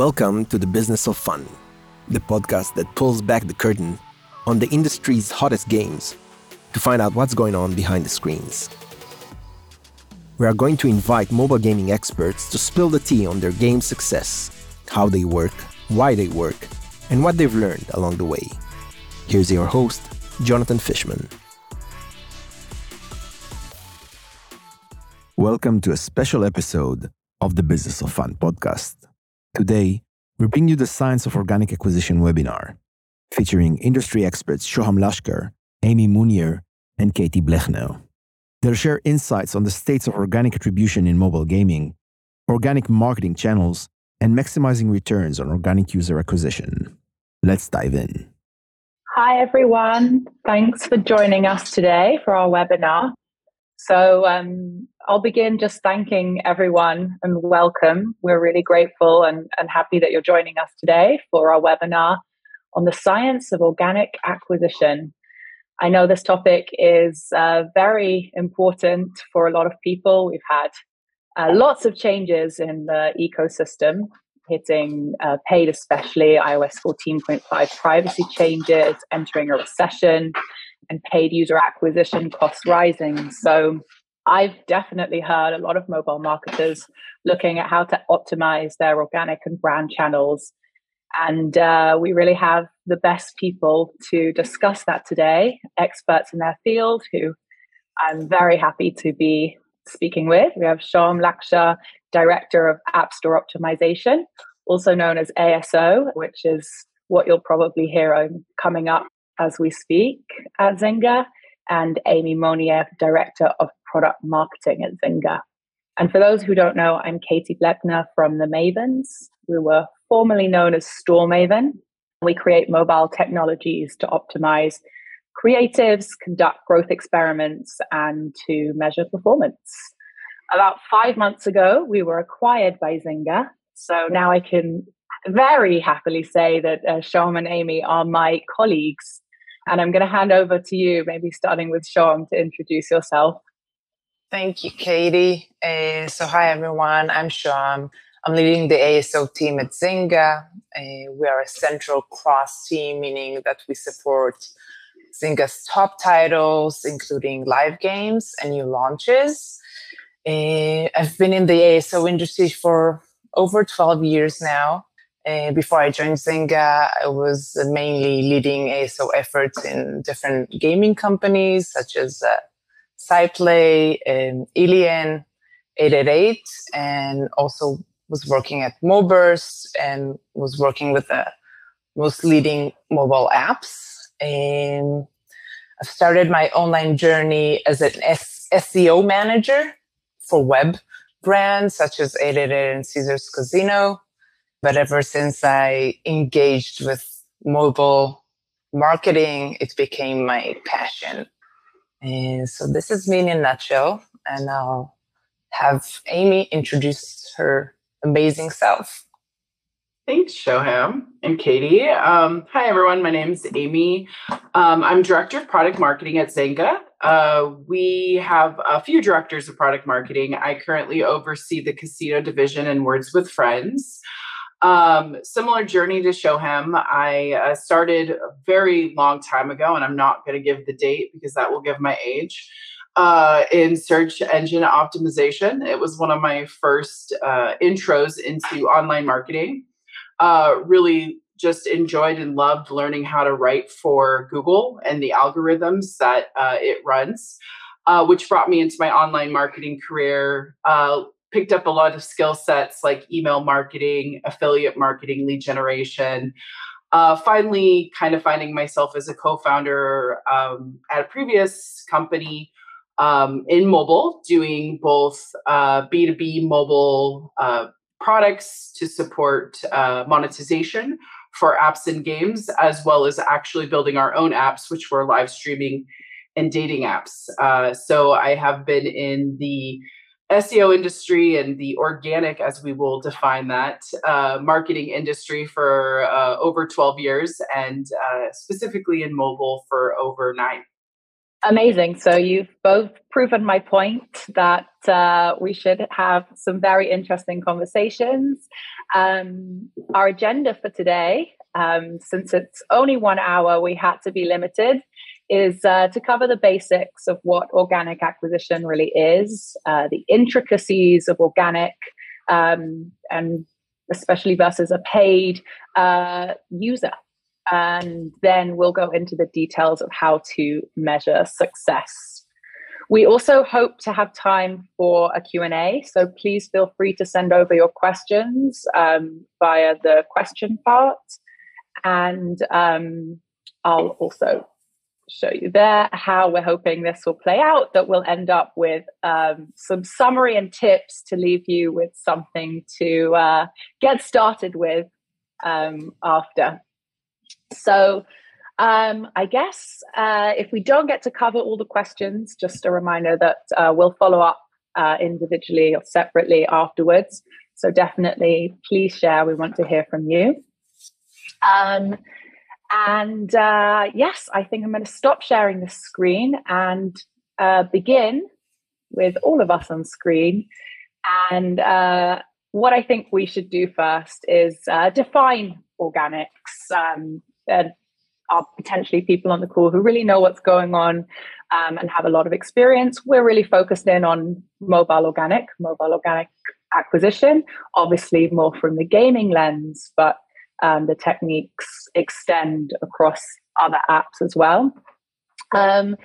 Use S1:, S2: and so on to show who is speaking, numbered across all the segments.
S1: Welcome to the Business of Fun, the podcast that pulls back the curtain on the industry's hottest games to find out what's going on behind the screens. We are going to invite mobile gaming experts to spill the tea on their game success, how they work, why they work, and what they've learned along the way. Here's your host, Jonathan Fishman. Welcome to a special episode of the Business of Fun podcast. Today, we bring you the Science of Organic Acquisition webinar, featuring industry experts Shoham Lashkar, Amy Monier, and Katie Blechner. They'll share insights on the states of organic attribution in mobile gaming, organic marketing channels, and maximizing returns on organic user acquisition. Let's dive in.
S2: Hi, everyone. Thanks for joining us today for our webinar. So, um, I'll begin just thanking everyone and welcome. We're really grateful and, and happy that you're joining us today for our webinar on the science of organic acquisition. I know this topic is uh, very important for a lot of people. We've had uh, lots of changes in the ecosystem, hitting uh, paid, especially iOS 14.5 privacy changes, entering a recession, and paid user acquisition costs rising. So I've definitely heard a lot of mobile marketers looking at how to optimize their organic and brand channels. And uh, we really have the best people to discuss that today, experts in their field who I'm very happy to be speaking with. We have Shoham Lashkar, Director of App Store Optimization, also known as ASO, which is what you'll probably hear coming up as we speak at Zynga, and Amy Monier, Director of Product Marketing at Zynga. And for those who don't know, I'm Katie Blechner from the Mavens. We were formerly known as Store Maven. We create mobile technologies to optimize creatives, conduct growth experiments, and to measure performance. About five months ago, we were acquired by Zynga. So now I can very happily say that uh, and Amy are my colleagues and I'm going to hand over to you, maybe starting with Shoham to introduce yourself.
S3: Thank you, Katie. Uh, so, hi everyone. I'm Shoham. I'm leading the ASO team at Zynga. Uh, we are a central cross team, meaning that we support Zynga's top titles, including live games and new launches. Uh, I've been in the ASO industry for over 12 years now. Uh, before I joined Zynga, I was mainly leading ASO efforts in different gaming companies such as uh, SciPlay, and Alien, 888, and also was working at Moburst and was working with the most leading mobile apps. And I started my online journey as an S- SEO manager for web brands such as 888 and Caesars Casino but ever since I engaged with mobile marketing, it became my passion. And so this is me in a nutshell. And I'll have Amy introduce her amazing self.
S4: Thanks, Shoham and Katie. Um, hi, everyone. My name is Amy. Um, I'm Director of Product Marketing at Zynga. Uh, we have a few directors of product marketing. I currently oversee the casino division and Words with Friends. Um, similar journey to Shoham. I uh, started a very long time ago, and I'm not going to give the date because that will give my age. Uh, in search engine optimization, it was one of my first uh, intros into online marketing. Uh, really just enjoyed and loved learning how to write for Google and the algorithms that uh, it runs, uh, which brought me into my online marketing career uh, picked up a lot of skill sets like email marketing, affiliate marketing, lead generation. Uh, finally, kind of finding myself as a co founder um, at a previous company um, in mobile, doing both uh, B2B mobile uh, products to support uh, monetization for apps and games, as well as actually building our own apps, which were live streaming and dating apps. Uh, so I have been in the SEO industry and the organic, as we will define that, uh, marketing industry for uh, over 12 years and uh, specifically in mobile for over nine.
S2: Amazing. So you've both proven my point that uh, we should have some very interesting conversations. Um, our agenda for today, um, since it's only one hour, we had to be limited, is uh, to cover the basics of what organic acquisition really is, uh, the intricacies of organic, um, and especially versus a paid uh, user and then we'll go into the details of how to measure success. We also hope to have time for a Q&A, so please feel free to send over your questions um, via the question part. And um, I'll also show you there how we're hoping this will play out, that we'll end up with um, some summary and tips to leave you with something to uh, get started with um, after. So um, I guess uh, if we don't get to cover all the questions, just a reminder that uh, we'll follow up uh, individually or separately afterwards. So definitely, please share. We want to hear from you. Um, and uh, yes, I think I'm going to stop sharing the screen and uh, begin with all of us on screen. And uh, what I think we should do first is define organics. Um, there are potentially people on the call who really know what's going on um, and have a lot of experience. We're really focused in on mobile organic, mobile organic acquisition, obviously more from the gaming lens, but um, the techniques extend across other apps as well. Um,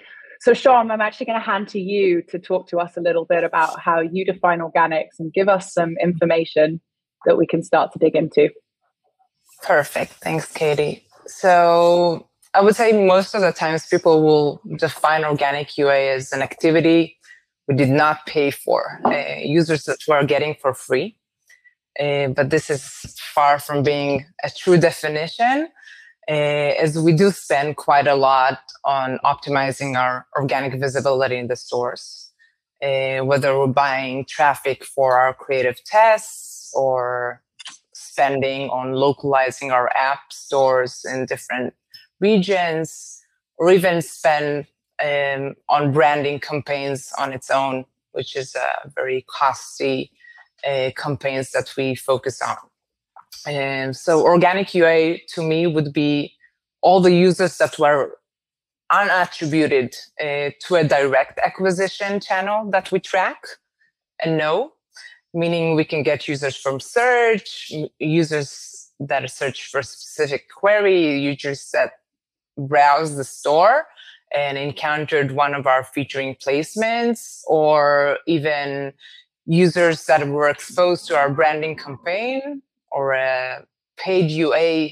S2: so, Sean, I'm actually going to hand to you to talk to us a little bit about how you define organics and give us some information that we can start to dig into.
S3: Perfect. Thanks, Katie. So I would say most of the times people will define organic UA as an activity we did not pay for, uh, users that we're getting for free. Uh, but this is far from being a true definition, uh, as we do spend quite a lot on optimizing our organic visibility in the stores. Uh, whether we're buying traffic for our creative tests or spending on localizing our app stores in different regions, or even spend um, on branding campaigns on its own, which is a very costly uh, campaigns that we focus on. And so organic UA to me would be all the users that were unattributed uh, to a direct acquisition channel that we track and know meaning we can get users from search, users that search for a specific query, users that browse the store and encountered one of our featuring placements, or even users that were exposed to our branding campaign or a paid UA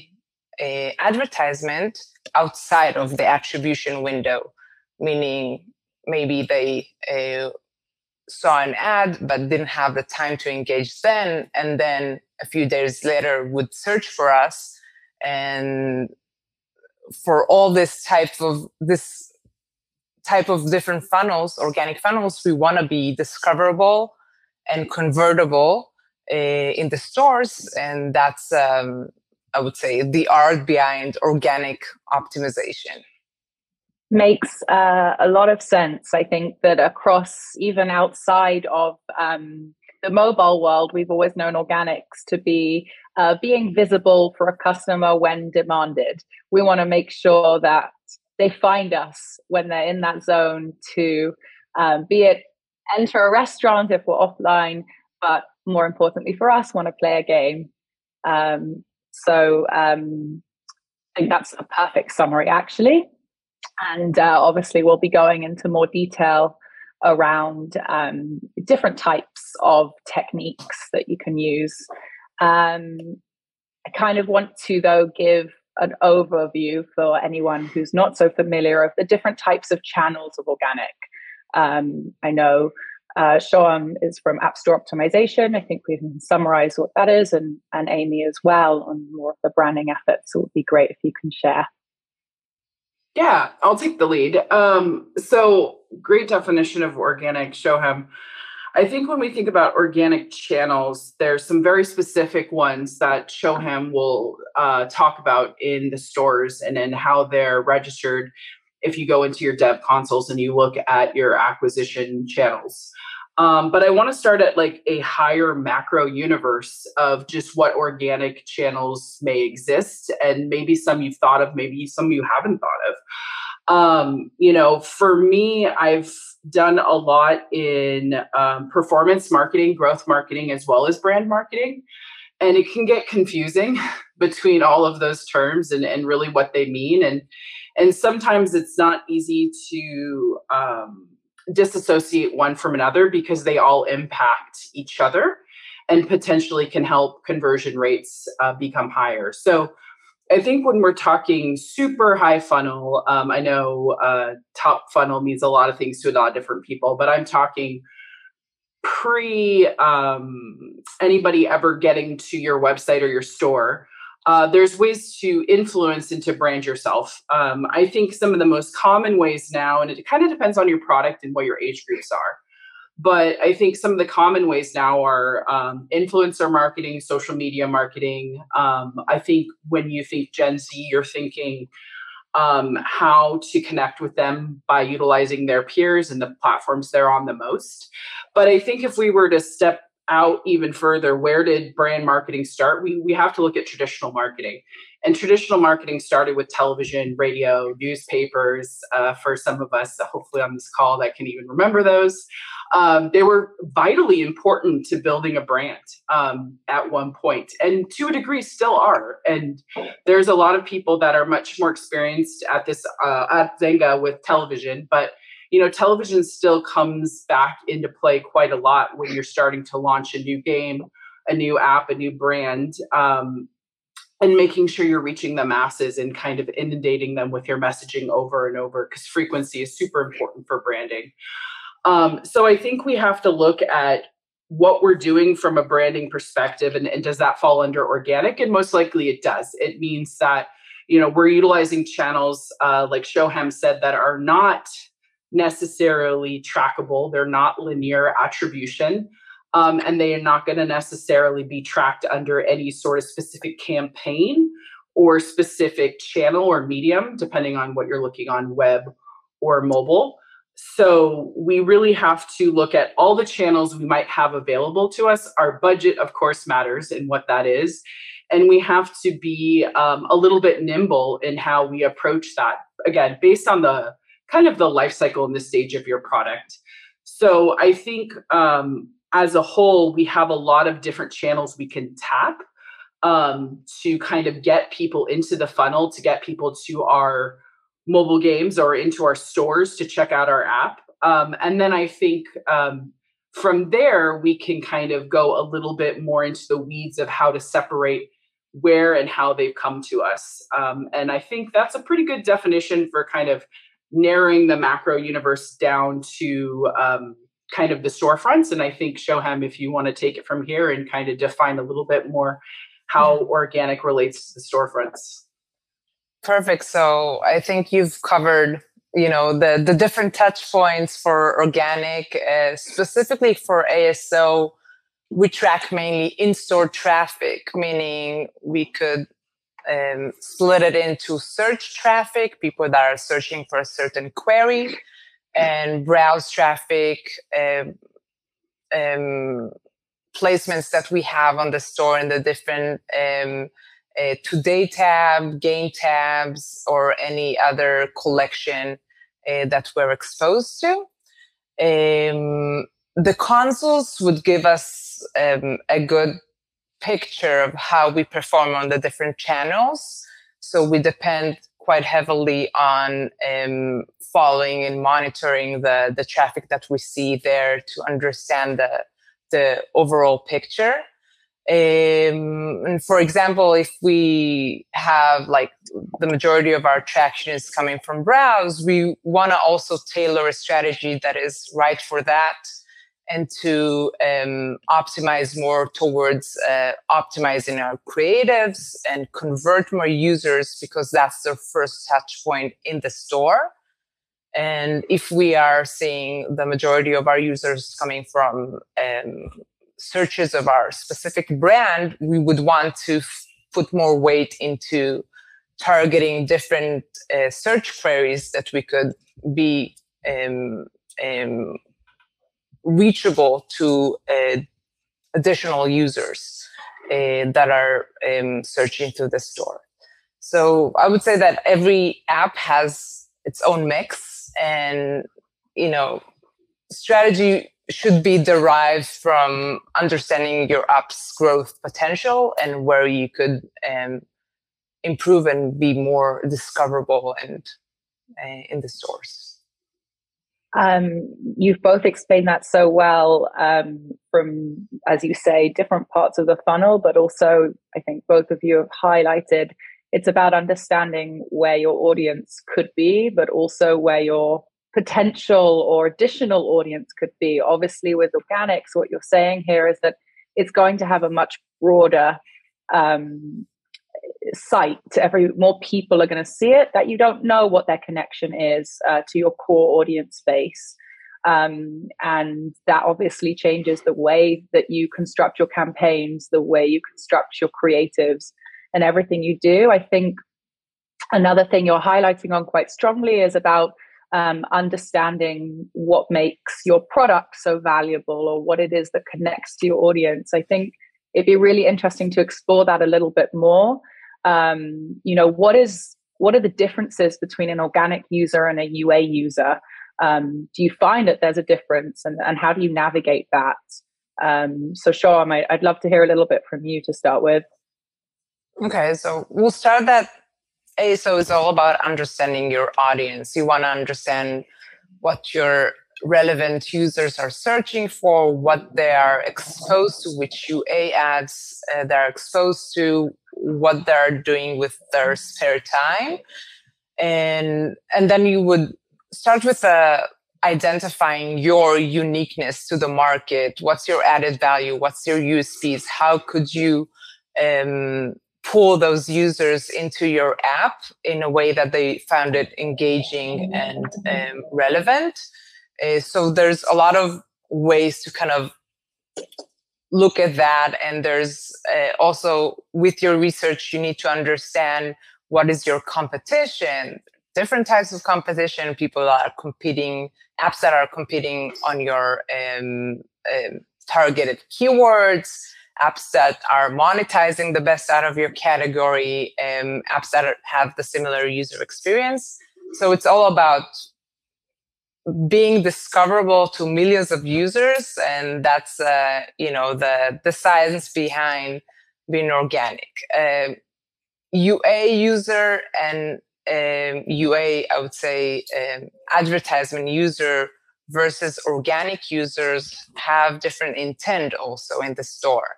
S3: a advertisement outside of the attribution window, meaning maybe they uh, saw an ad but didn't have the time to engage then and then a few days later would search for us and for all this type of this type of different funnels organic funnels we want to be discoverable and convertible uh, in the stores and that's um, i would say the art behind organic optimization
S2: makes uh, a lot of sense. I think that across, even outside of um, the mobile world, we've always known organics to be uh, being visible for a customer when demanded. We want to make sure that they find us when they're in that zone to um, be it enter a restaurant if we're offline, but more importantly for us, want to play a game. Um, so um, I think that's a perfect summary, actually. And uh, obviously, we'll be going into more detail around um, different types of techniques that you can use. Um, I kind of want to, though, give an overview for anyone who's not so familiar of the different types of channels of organic. Um, I know uh, is from App Store Optimization. I think we can summarize what that is, and, and Amy as well on more of the branding efforts. So it would be great if you can share.
S4: Yeah, I'll take the lead. Um, so great definition of organic, Shoham. I think when we think about organic channels, there's some very specific ones that Shoham will uh, talk about in the stores and in how they're registered if you go into your dev consoles and you look at your acquisition channels. Um, but I want to start at like a higher macro universe of just what organic channels may exist, and maybe some you've thought of, maybe some you haven't thought of. Um, you know, for me, I've done a lot in um, performance marketing, growth marketing, as well as brand marketing. And it can get confusing between all of those terms and, and really what they mean. And and sometimes it's not easy to um, disassociate one from another because they all impact each other and potentially can help conversion rates uh, become higher. So I think when we're talking super high funnel, um, I know uh, top funnel means a lot of things to a lot of different people, but I'm talking pre um, anybody ever getting to your website or your store. Uh, there's ways to influence and to brand yourself. Um, I think some of the most common ways now, and it kind of depends on your product and what your age groups are. But I think some of the common ways now are um, influencer marketing, social media marketing. Um, I think when you think Gen Z, you're thinking um, how to connect with them by utilizing their peers and the platforms they're on the most. But I think if we were to step out even further, where did brand marketing start? We, we have to look at traditional marketing. And traditional marketing started with television, radio, newspapers. Uh, for some of us, hopefully on this call, that can even remember those um, they were vitally important to building a brand um, at one point and to a degree still are and there's a lot of people that are much more experienced at this uh, at Zynga with television but you know television still comes back into play quite a lot when you're starting to launch a new game a new app a new brand um, and making sure you're reaching the masses and kind of inundating them with your messaging over and over because frequency is super important for branding um, so I think we have to look at what we're doing from a branding perspective and, and does that fall under organic? And most likely it does. It means that, you know, we're utilizing channels uh, like Shoham said that are not necessarily trackable. They're not linear attribution. Um, and they are not going to necessarily be tracked under any sort of specific campaign or specific channel or medium, depending on what you're looking on web or mobile. So we really have to look at all the channels we might have available to us. Our budget, of course, matters in what that is. And we have to be um, a little bit nimble in how we approach that. Again, based on the kind of the life cycle and the stage of your product. So I think um, as a whole, we have a lot of different channels we can tap um, to kind of get people into the funnel, to get people to our mobile games or into our stores to check out our app. Um, and then I think um, from there, we can kind of go a little bit more into the weeds of how to separate where and how they've come to us. Um, and I think that's a pretty good definition for kind of narrowing the macro universe down to um, kind of the storefronts. And I think, Shoham, if you want to take it from here and kind of define a little bit more how organic relates to the storefronts.
S3: Perfect. So I think you've covered, you know, the the different touch points for organic, uh, specifically for ASO. We track mainly in-store traffic, meaning we could um, split it into search traffic, people that are searching for a certain query, and browse traffic, um, um, placements that we have on the store in the different um, a today tab, game tabs, or any other collection uh, that we're exposed to. Um, the consoles would give us um, a good picture of how we perform on the different channels. So we depend quite heavily on um, following and monitoring the, the traffic that we see there to understand the, the overall picture. Um, and for example, if we have like the majority of our traction is coming from browse, we want to also tailor a strategy that is right for that and to um, optimize more towards uh, optimizing our creatives and convert more users because that's the first touch point in the store. And if we are seeing the majority of our users coming from um, searches of our specific brand, we would want to f- put more weight into targeting different uh, search queries that we could be um, um, reachable to uh, additional users uh, that are um, searching through the store. So I would say that every app has its own mix, and you know, strategy should be derived from understanding your app's growth potential and where you could um, improve and be more discoverable and uh, in the stores.
S2: Um, you've both explained that so well um, from, as you say, different parts of the funnel, but also I think both of you have highlighted it's about understanding where your audience could be, but also where your potential or additional audience could be. Obviously, with organics, what you're saying here is that it's going to have a much broader um, site. Every more people are going to see it. That you don't know what their connection is uh, to your core audience base. Um, and that obviously changes the way that you construct your campaigns, the way you construct your creatives, and everything you do. I think another thing you're highlighting on quite strongly is about um, understanding what makes your product so valuable or what it is that connects to your audience. I think it'd be really interesting to explore that a little bit more. Um, you know, what is what are the differences between an organic user and a UA user? Um, do you find that there's a difference, and, and how do you navigate that? Um, so, Shoham, I, I'd love to hear a little bit from you to start with.
S3: Okay, so we'll start that. ASO is all about understanding your audience. You want to understand what your relevant users are searching for, what they are exposed to, which UA ads uh, they're exposed to, what they're doing with their spare time, and and then you would start with uh, identifying your uniqueness to the market. What's your added value? What's your USPs? How could you um, pull those users into your app in a way that they found it engaging and um, relevant. Uh, so there's a lot of ways to kind of look at that. And there's uh, also with your research, you need to understand what is your competition, different types of competition, people that are competing, apps that are competing on your um, um targeted keywords apps that are monetizing the best out of your category, um, apps that are, have the similar user experience. So it's all about being discoverable to millions of users, and that's uh, you know the the science behind being organic. Uh, um, UA user and um, UA, I would say, um, advertisement user versus organic users have different intent also in the store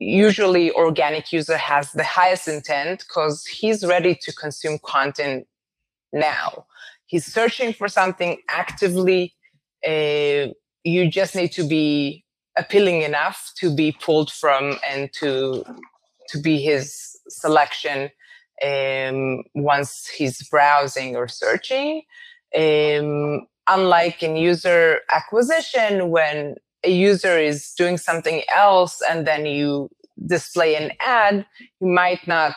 S3: usually organic user has the highest intent because he's ready to consume content now he's searching for something actively uh, you just need to be appealing enough to be pulled from and to to be his selection um, once he's browsing or searching um, unlike in user acquisition when a user is doing something else and then you display an ad, you might not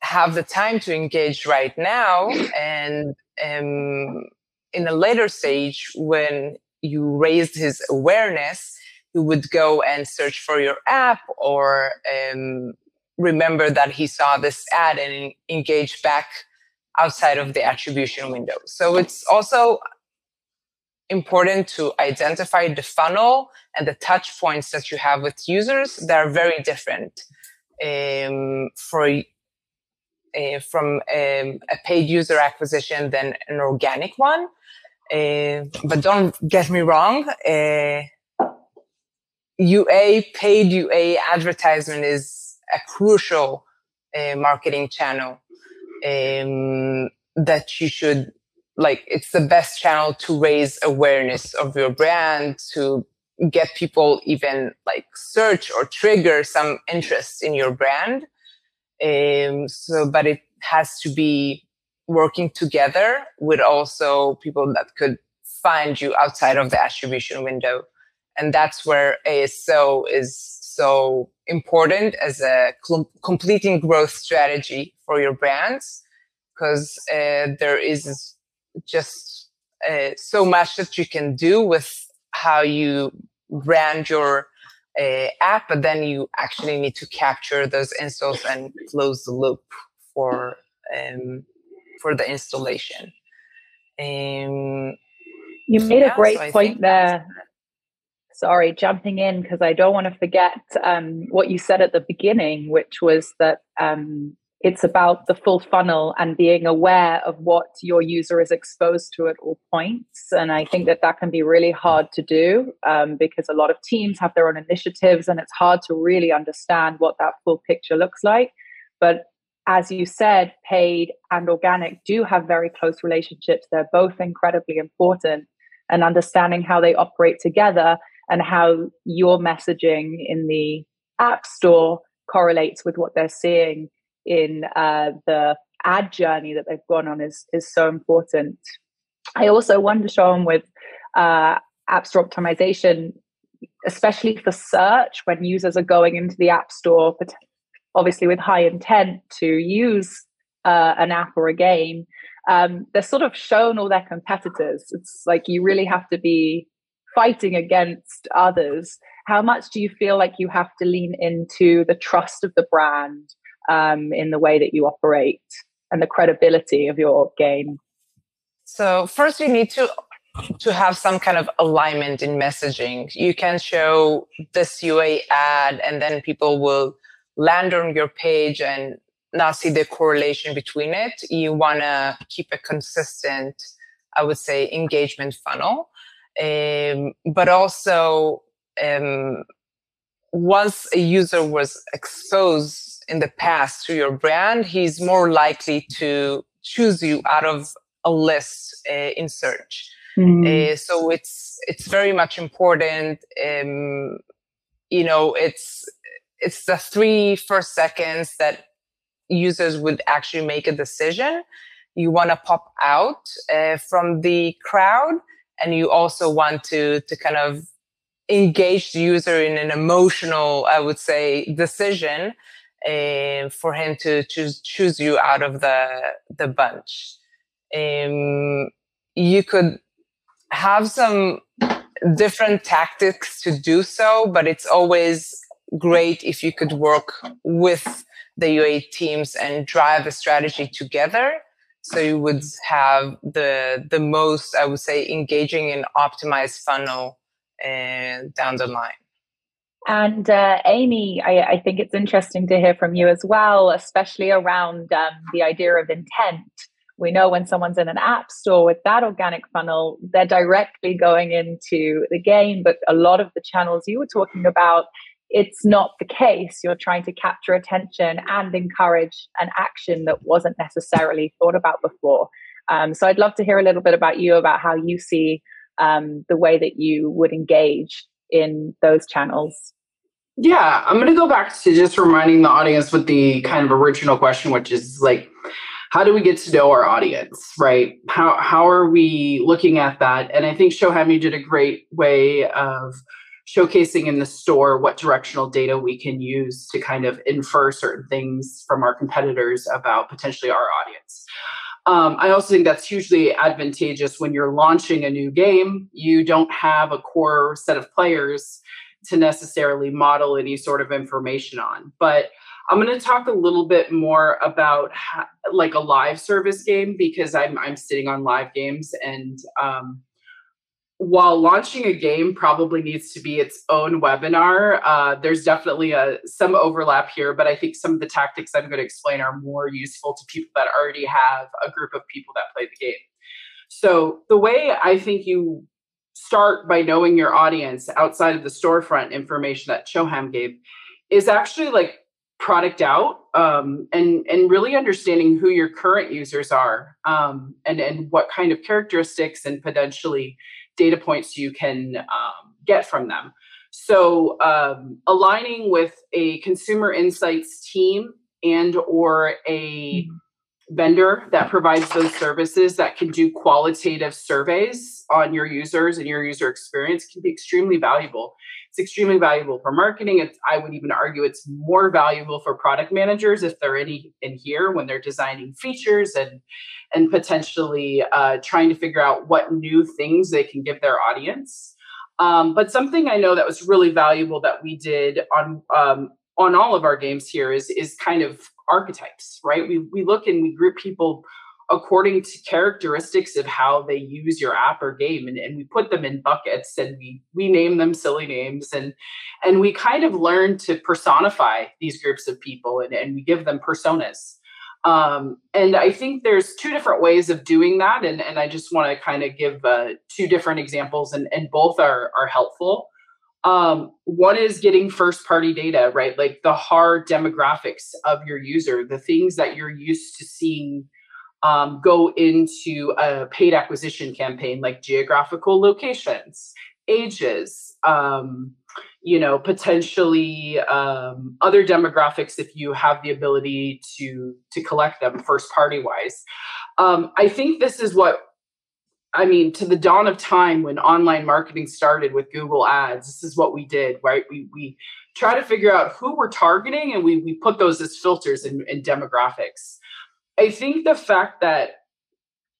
S3: have the time to engage right now. And um, in a later stage, when you raised his awareness, you would go and search for your app or um, remember that he saw this ad and engage back outside of the attribution window. So it's also important to identify the funnel and the touch points that you have with users that are very different um, for uh, from um, a paid user acquisition than an organic one. Uh, but don't get me wrong. Uh, UA paid UA advertisement is a crucial uh, marketing channel um, that you should like it's the best channel to raise awareness of your brand to get people even like search or trigger some interest in your brand um, so but it has to be working together with also people that could find you outside of the attribution window. And that's where aso is so important as a cl- completing growth strategy for your brands. Because uh, there is just uh, so much that you can do with how you brand your uh, app, but then you actually need to capture those installs and close the loop for um, for the installation. Um,
S2: you made yeah, a great so point there. Sorry, jumping in because I don't want to forget um, what you said at the beginning, which was that um, it's about the full funnel and being aware of what your user is exposed to at all points. And I think that that can be really hard to do um, because a lot of teams have their own initiatives and it's hard to really understand what that full picture looks like. But as you said, paid and organic do have very close relationships. They're both incredibly important. And understanding how they operate together and how your messaging in the App Store correlates with what they're seeing in uh, the ad journey that they've gone on is is so important. I also wonder, Sean, with uh, App Store optimization, especially for search, when users are going into the App Store, but obviously with high intent to use uh, an app or a game, um, they're sort of shown all their competitors. It's like you really have to be fighting against others. How much do you feel like you have to lean into the trust of the brand um, in the way that you operate and the credibility of your game?
S3: So first, you need to to have some kind of alignment in messaging. You can show this UA ad, and then people will land on your page and not see the correlation between it. You want to keep a consistent, I would say, engagement funnel, um, but also um, once a user was exposed in the past to your brand, he's more likely to choose you out of a list uh, in search. Mm. Uh, so it's it's very much important. Um, you know, it's it's the three first seconds that users would actually make a decision. You want to pop out uh, from the crowd, and you also want to to kind of engage the user in an emotional, I would say, decision uh, for him to choose choose you out of the the bunch. Um, you could have some different tactics to do so, but it's always great if you could work with the UA teams and drive a strategy together. So you would have the the most, I would say, engaging and optimized funnel uh, down the line.
S2: And uh, Amy, I, I, think it's interesting to hear from you as well, especially around um, the idea of intent. We know when someone's in an app store with that organic funnel, they're directly going into the game. But a lot of the channels you were talking about, it's not the case. You're trying to capture attention and encourage an action that wasn't necessarily thought about before. Um, so I'd love to hear a little bit about you about how you see um, the way that you would engage in those channels?
S4: Yeah, I'm going to go back to just reminding the audience with the kind of original question, which is like, how do we get to know our audience, right? How how are we looking at that? And I think Shoham, you did a great way of showcasing in the store what directional data we can use to kind of infer certain things from our competitors about potentially our audience. Um, I also think that's hugely advantageous when you're launching a new game. You don't have a core set of players to necessarily model any sort of information on. But I'm going to talk a little bit more about like a live service game because I'm I'm sitting on live games and um, while launching a game probably needs to be its own webinar, uh, there's definitely a, some overlap here, but I think some of the tactics I'm going to explain are more useful to people that already have a group of people that play the game. So, the way I think you start by knowing your audience outside of the storefront information that Shoham gave is actually like product out um, and and really understanding who your current users are um, and and what kind of characteristics and potentially data points you can um, get from them. So um, aligning with a consumer insights team and or a vendor that provides those services that can do qualitative surveys on your users and your user experience can be extremely valuable. It's extremely valuable for marketing. It's, I would even argue it's more valuable for product managers if they're any in here when they're designing features and and potentially uh, trying to figure out what new things they can give their audience. Um, but something I know that was really valuable that we did on um, on all of our games here is is kind of archetypes, right? We we look and we group people according to characteristics of how they use your app or game and, and we put them in buckets and we we name them silly names and and we kind of learn to personify these groups of people and, and we give them personas um, and i think there's two different ways of doing that and, and i just want to kind of give uh, two different examples and, and both are are helpful um, one is getting first party data right like the hard demographics of your user the things that you're used to seeing um, go into a paid acquisition campaign like geographical locations, ages, um, you know, potentially um, other demographics if you have the ability to to collect them first party wise. Um, I think this is what I mean, to the dawn of time when online marketing started with Google Ads, this is what we did, right? We we try to figure out who we're targeting and we we put those as filters in, in demographics. I think the fact that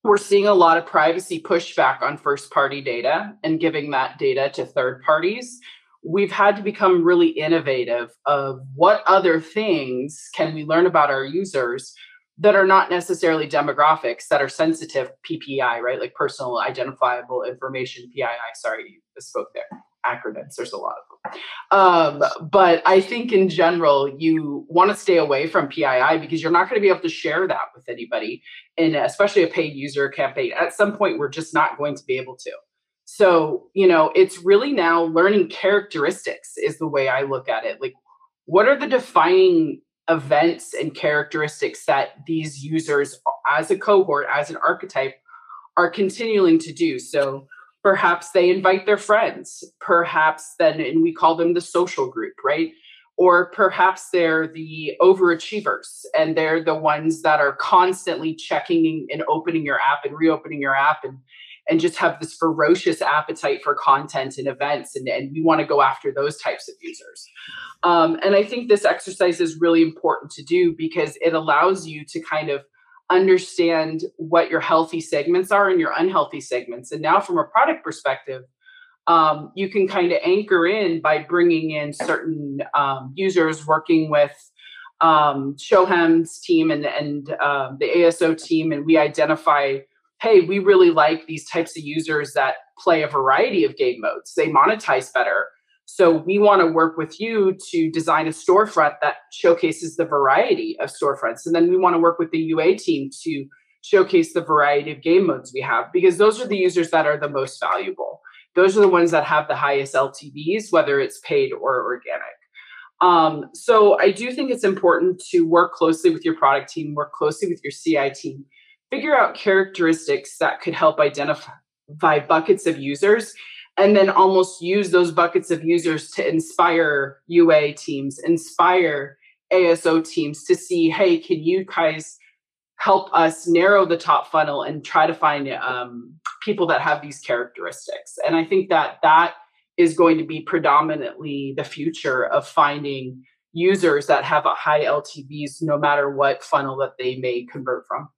S4: we're seeing a lot of privacy pushback on first party data and giving that data to third parties we've had to become really innovative of what other things can we learn about our users that are not necessarily demographics that are sensitive PPI, right? Like personal identifiable information, PII. Sorry, you spoke there acronyms. There's a lot of them. Um, but I think in general, you want to stay away from PII because you're not going to be able to share that with anybody, and especially a paid user campaign. At some point, we're just not going to be able to. So, you know, it's really now learning characteristics is the way I look at it. Like, what are the defining events and characteristics that these users, as a cohort, as an archetype, are continuing to do? So, perhaps they invite their friends perhaps then and we call them the social group right or perhaps they're the overachievers and they're the ones that are constantly checking and opening your app and reopening your app and and just have this ferocious appetite for content and events and, and we want to go after those types of users um, and i think this exercise is really important to do because it allows you to kind of understand what your healthy segments are and your unhealthy segments. And now, from a product perspective, um, you can kind of anchor in by bringing in certain um, users working with um, Shoham's team and, and um, the ASO team, and we identify, hey, we really like these types of users that play a variety of game modes. They monetize better. So we want to work with you to design a storefront that showcases the variety of storefronts. And then we want to work with the UA team to showcase the variety of game modes we have because those are the users that are the most valuable. Those are the ones that have the highest LTVs, whether it's paid or organic. Um, so I do think it's important to work closely with your product team, work closely with your CI team, figure out characteristics that could help identify buckets of users and then almost use those buckets of users to inspire UA teams, inspire ASO teams to see, hey, can you guys help us narrow the top funnel and try to find um, people that have these characteristics? And I think that that is going to be predominantly the future of finding users that have a high LTVs, no matter what funnel that they may convert from.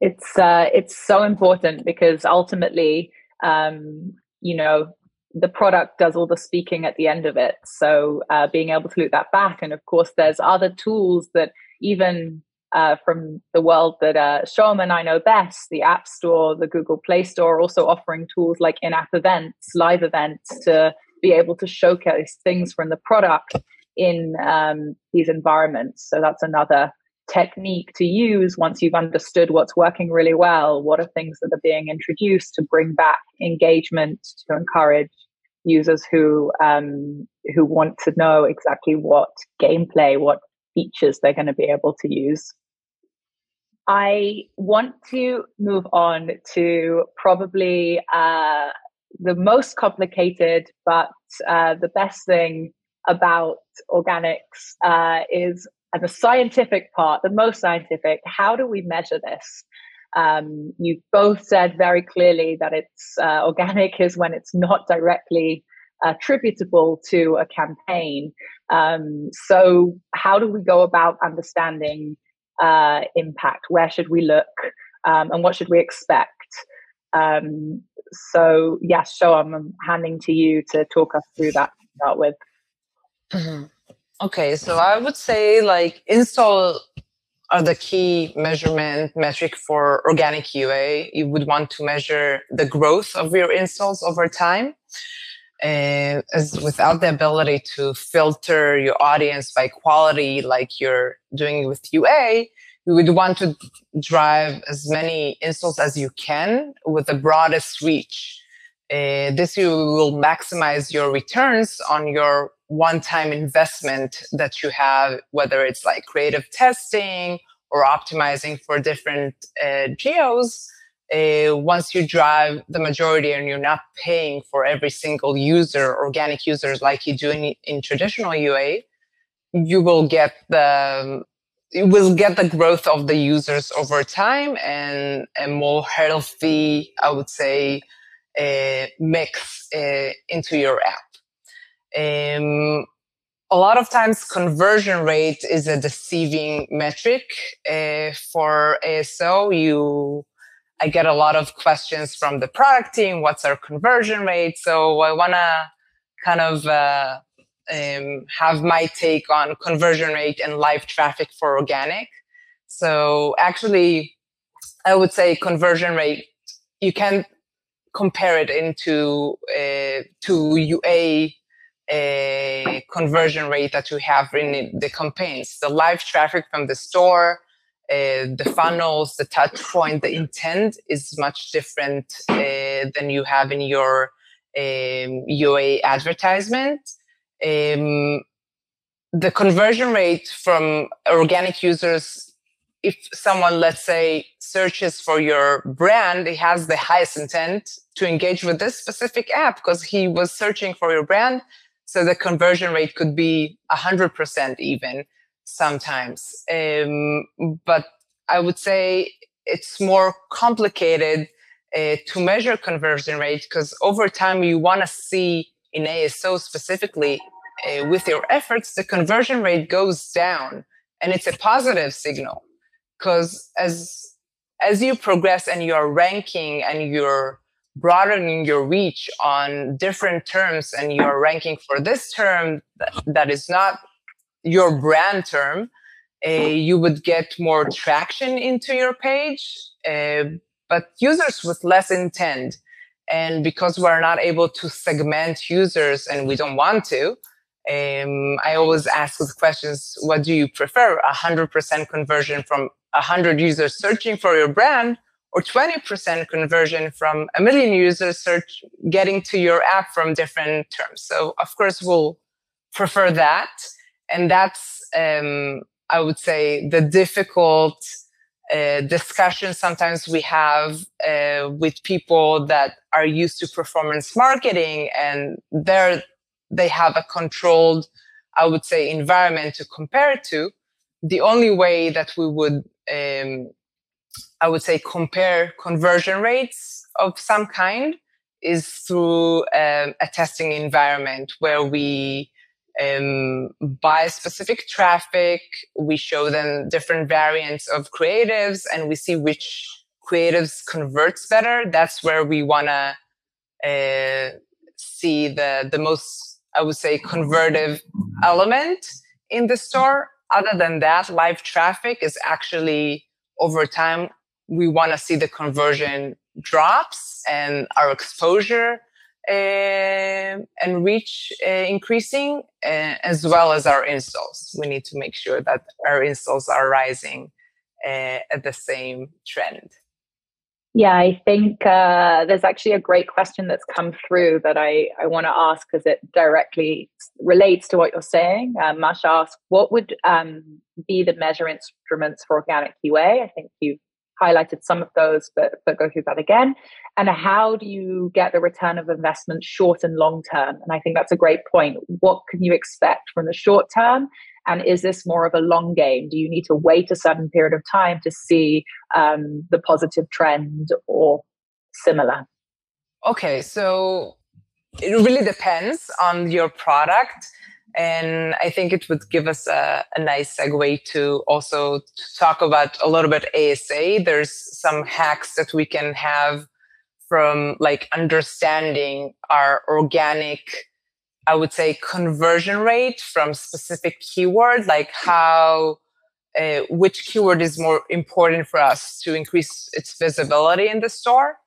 S2: It's uh, it's so important because ultimately, um, you know the product does all the speaking at the end of it so uh, being able to loop that back and of course there's other tools that even uh, from the world that uh, and I know best, the App Store, the Google Play Store, also offering tools like in-app events, live events to be able to showcase things from the product in um, these environments. So that's another technique to use once you've understood what's working really well what are things that are being introduced to bring back engagement to encourage users who um, who want to know exactly what gameplay what features they're going to be able to use. I want to move on to probably uh, the most complicated but uh, the best thing about organics uh, is and the scientific part, the most scientific, how do we measure this? Um, you both said very clearly that it's uh, organic is when it's not directly attributable to a campaign. Um, so, how do we go about understanding uh, impact? Where should we look? Um, and what should we expect? Um, so, yes, Shoham, I'm handing to you to talk us through that to start with.
S3: Mm-hmm. Okay, so I would say like install are the key measurement metric for organic UA. You would want to measure the growth of your installs over time. And as without the ability to filter your audience by quality like you're doing with UA, you would want to drive as many installs as you can with the broadest reach. Uh, this you will maximize your returns on your one-time investment that you have, whether it's like creative testing or optimizing for different uh, geos. Uh, once you drive the majority and you're not paying for every single user, organic users like you do in, in traditional UA, you will get the you will get the growth of the users over time and a more healthy, I would say, uh, mix uh, into your app. Um, a lot of times conversion rate is a deceiving metric uh, for ASO. You, I get a lot of questions from the product team. What's our conversion rate? So I want to kind of uh, um, have my take on conversion rate and live traffic for organic. So actually, I would say conversion rate. You can compare it into uh, to UA conversion rate that you have in the campaigns, the live traffic from the store, uh, the funnels, the touch point, the intent is much different uh, than you have in your um, UA advertisement. Um, the conversion rate from organic users, if someone, let's say, searches for your brand, he has the highest intent to engage with this specific app because he was searching for your brand so the conversion rate could be 100% even sometimes. Um, but I would say it's more complicated uh, to measure conversion rate because over time you want to see in ASO specifically uh, with your efforts, the conversion rate goes down and it's a positive signal because as as you progress and you're ranking and you're broadening your reach on different terms and you're ranking for this term that is not your brand term, uh, you would get more traction into your page, uh, but users with less intent. And because we're not able to segment users and we don't want to, um, I always ask the questions what do you prefer? 100% conversion from 100 users searching for your brand or 20% conversion from a million users search getting to your app from different terms. So of course we'll prefer that. And that's, um, I would say, the difficult uh, discussion sometimes we have uh, with people that are used to performance marketing and there they have a controlled, I would say, environment to compare to. The only way that we would um, I would say, compare conversion rates of some kind is through um, a testing environment where we um, buy specific traffic, we show them different variants of creatives, and we see which creatives converts better. That's where we want to uh, see the the most, I would say, convertive element in the store. Other than that, live traffic is actually over time we want to see the conversion drops and our exposure uh, and reach uh, increasing uh, as well as our installs. We need to make sure that our installs are rising uh, at the same trend.
S2: Yeah i think uh, there's actually a great question that's come through that i, I want to ask because it directly relates to what you're saying. Um, Masha asked what would um, be the measure instruments for organic QA? i think you've highlighted some of those, but, but go through that again. And how do you get the return of investment short and long term? And I think that's a great point. What can you expect from the short term? And is this more of a long game? Do you need to wait a certain period of time to see um, the positive trend or similar?
S3: Okay, so it really depends on your product. And I think it would give us a, a nice segue to also talk about a little bit ASA. There's some hacks that we can have from like understanding our organic I would say conversion rate from specific keyword, like how uh, which keyword is more important for us to increase its visibility in the store.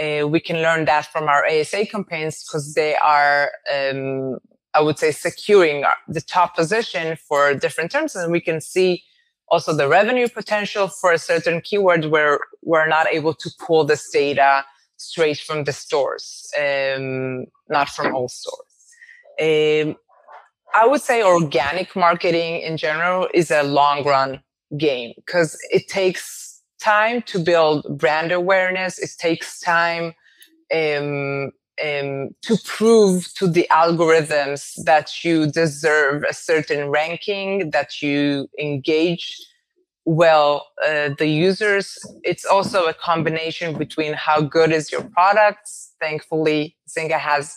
S3: Uh, we can learn that from our ASA campaigns because they are, um, I would say, securing the top position for different terms, and we can see also the revenue potential for a certain keyword where we're not able to pull this data straight from the stores, um, not from all stores. Um, I would say organic marketing in general is a long run game because it takes time to build brand awareness. It takes time um, um, to prove to the algorithms that you deserve a certain ranking, that you engage well uh, the users. It's also a combination between how good is your products. Thankfully, Zynga has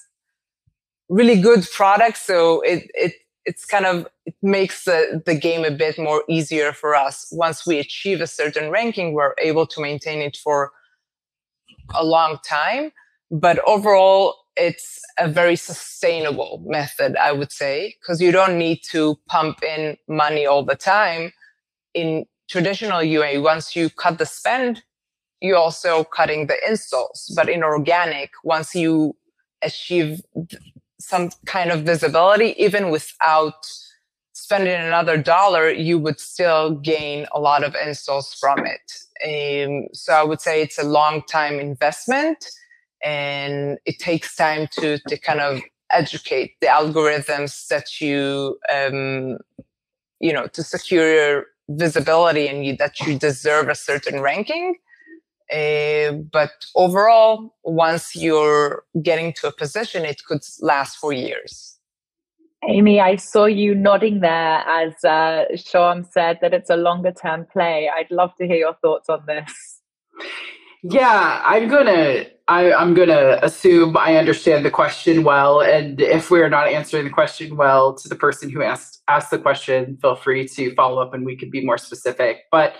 S3: really good products, So it, it, it's kind of, it makes the, the game a bit more easier for us. Once we achieve a certain ranking, we're able to maintain it for a long time. But overall, it's a very sustainable method, I would say, because you don't need to pump in money all the time. In traditional UA, once you cut the spend, you're also cutting the installs. But in organic, once you achieve some kind of visibility, even without spending another dollar, you would still gain a lot of installs from it. Um, so I would say it's a long time investment and it takes time to, to kind of educate the algorithms that you, um, you know, to secure your visibility and you, that you deserve a certain ranking. Uh, but overall, once you're getting to a position, it could last for years.
S2: Amy, I saw you nodding there as uh, Shoham said that it's a longer term play. I'd love to hear your thoughts on this.
S4: Yeah, I'm gonna I, I'm gonna assume I understand the question well, and if we're not answering the question well to the person who asked asked the question, feel free to follow up and we could be more specific. But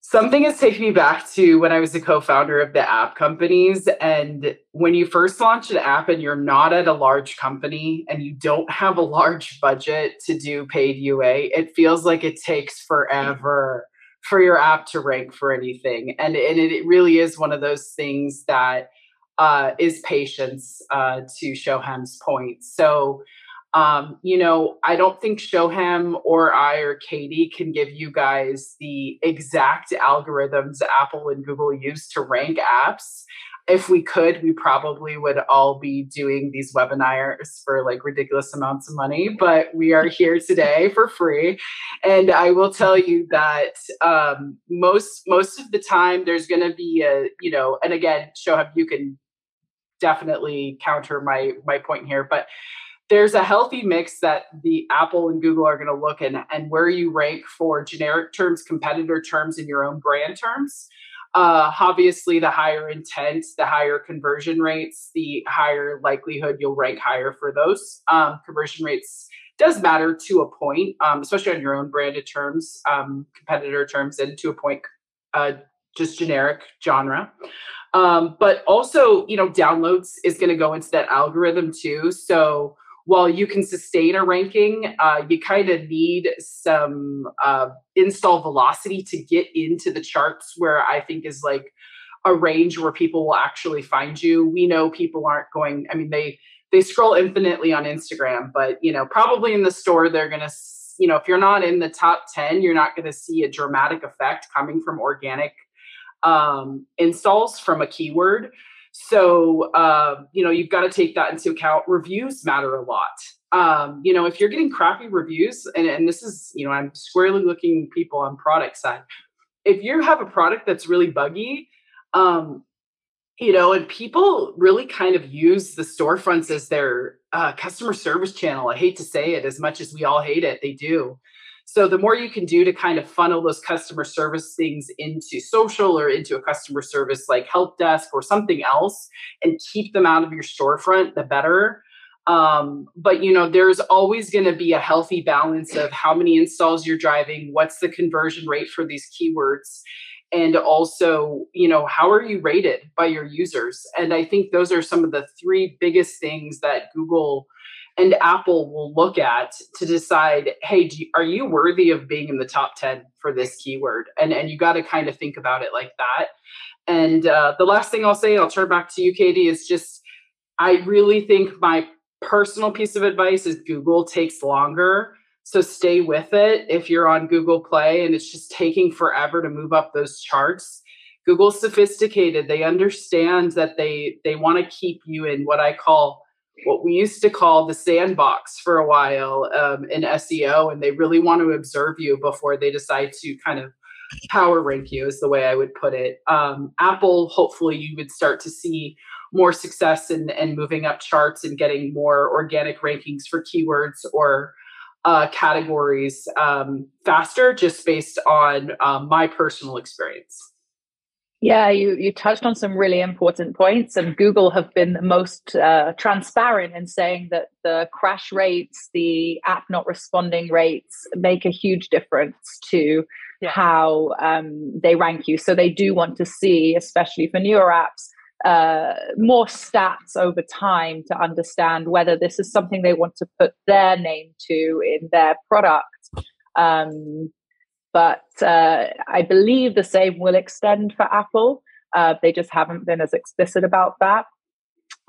S4: something has taken me back to when I was a co-founder of the app companies. And when you first launch an app and you're not at a large company and you don't have a large budget to do paid UA, it feels like it takes mm. forever for your app to rank for anything. And, and it really is one of those things that uh, is patience uh, to Shoham's point. So um, you know, I don't think Shoham or I or Katie can give you guys the exact algorithms Apple and Google use to rank apps. If we could, we probably would all be doing these webinars for like ridiculous amounts of money, but we are here today for free. And I will tell you that um, most most of the time there's going to be a, you know, and again, Shoham, you can definitely counter my my point here, but there's a healthy mix that the Apple and Google are going to look in and where you rank for generic terms, competitor terms, and your own brand terms. Uh, obviously, the higher intent, the higher conversion rates, the higher likelihood you'll rank higher for those. Um, conversion rates does matter to a point, um, especially on your own branded terms, um, competitor terms, and to a point, uh, just generic genre. Um, but also, you know, downloads is going to go into that algorithm too. So while you can sustain a ranking, uh, you kind of need some uh, install velocity to get into the charts where I think is like a range where people will actually find you. We know people aren't going, I mean, they, they scroll infinitely on Instagram, but you know, probably in the store, they're going to, you know, if you're not in the top 10, you're not going to see a dramatic effect coming from organic um, installs from a keyword. So, uh, you know, you've got to take that into account. Reviews matter a lot. Um, you know, if you're getting crappy reviews, and, and this is, you know, I'm squarely looking people on product side. If you have a product that's really buggy, um, you know, and people really kind of use the storefronts as their uh, customer service channel. I hate to say it as much as we all hate it, they do. So the more you can do to kind of funnel those customer service things into social or into a customer service like help desk or something else and keep them out of your storefront, the better. Um, but you know, there's always going to be a healthy balance of how many installs you're driving, what's the conversion rate for these keywords, and also, you know, how are you rated by your users? And I think those are some of the three biggest things that Google and Apple will look at to decide, hey, you, are you worthy of being in the top 10 for this keyword? And, and you got to kind of think about it like that. And uh, the last thing I'll say, I'll turn back to you, Katie, is just I really think my personal piece of advice is Google takes longer. So stay with it if you're on Google Play and it's just taking forever to move up those charts. Google's sophisticated. They understand that they they want to keep you in what I call what we used to call the sandbox for a while um, in SEO, and they really want to observe you before they decide to kind of power rank you, is the way I would put it. Um, Apple, hopefully, you would start to see more success in, in moving up charts and getting more organic rankings for keywords or uh, categories um, faster, just based on um, my personal experience.
S2: Yeah, you, you touched on some really important points, and Google have been the most uh, transparent in saying that the crash rates, the app not responding rates make a huge difference to yeah. how um, they rank you. So they do want to see, especially for newer apps, uh, more stats over time to understand whether this is something they want to put their name to in their product. Um, but uh, I believe the same will extend for Apple. Uh, they just haven't been as explicit about that.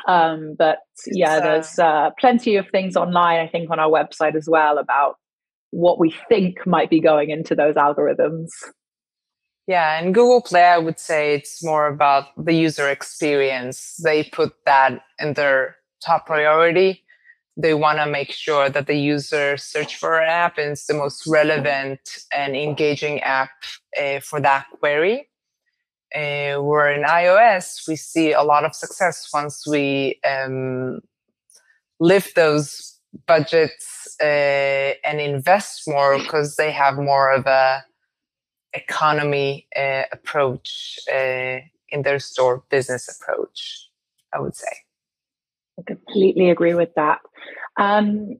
S2: Um, but yeah, there's uh, plenty of things online, I think, on our website as well about what we think might be going into those algorithms.
S3: Yeah, and Google Play, I would say it's more about the user experience. They put that in their top priority they want to make sure that the user search for an app is the most relevant and engaging app uh, for that query. Uh, where in iOS, we see a lot of success once we um, lift those budgets uh, and invest more because they have more of a economy approach in their store business approach, I would say.
S2: I completely agree with that. Um,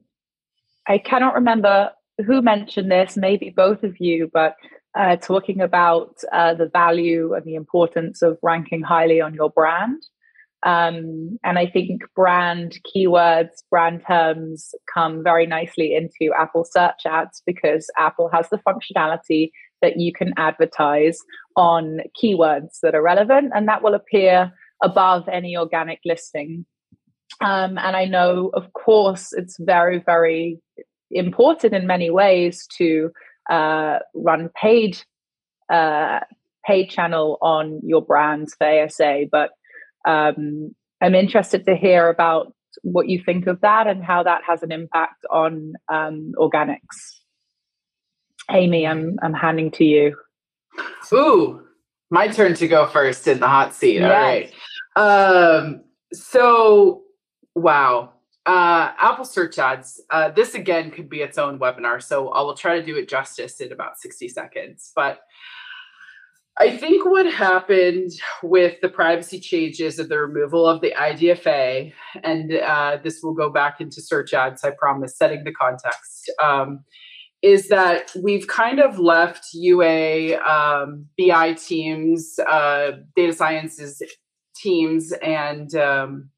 S2: I cannot remember who mentioned this, maybe both of you, but uh, talking about uh, the value and the importance of ranking highly on your brand. Um, and I think brand keywords, brand terms come very nicely into Apple search ads because Apple has the functionality that you can advertise on keywords that are relevant and that will appear above any organic listing um, and I know, of course, it's very, very important in many ways to uh, run paid uh, paid channel on your brands for ASA. But um, I'm interested to hear about what you think of that and how that has an impact on um, organics. Amy, I'm I'm handing to you.
S4: Ooh, my turn to go first in the hot seat. Yes. All right. Um, so Wow. Uh, Apple search ads. Uh, this again could be its own webinar, so I will try to do it justice in about 60 seconds. But I think what happened with the privacy changes of the removal of the IDFA, and uh, this will go back into search ads, I promise, setting the context, um, is that we've kind of left UA, um, BI teams, uh, data sciences teams, and um,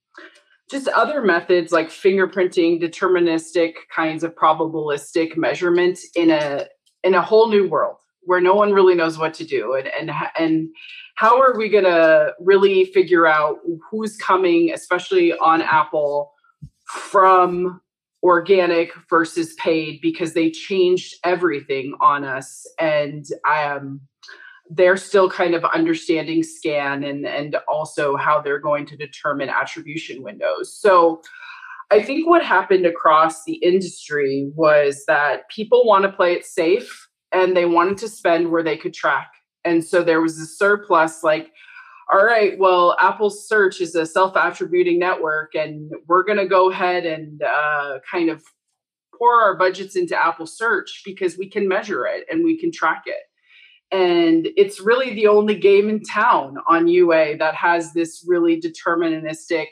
S4: just other methods like fingerprinting, deterministic kinds of probabilistic measurement in a in a whole new world where no one really knows what to do and and and how are we going to really figure out who's coming especially on Apple from organic versus paid because they changed everything on us and I am um, they're still kind of understanding SKAN and and also how they're going to determine attribution windows so i think what happened across the industry was that people want to play it safe and they wanted to spend where they could track and so there was a surplus like all right, well, Apple Search is a self attributing network, and we're going to go ahead and uh, kind of pour our budgets into Apple Search because we can measure it and we can track it. And it's really the only game in town on UA that has this really deterministic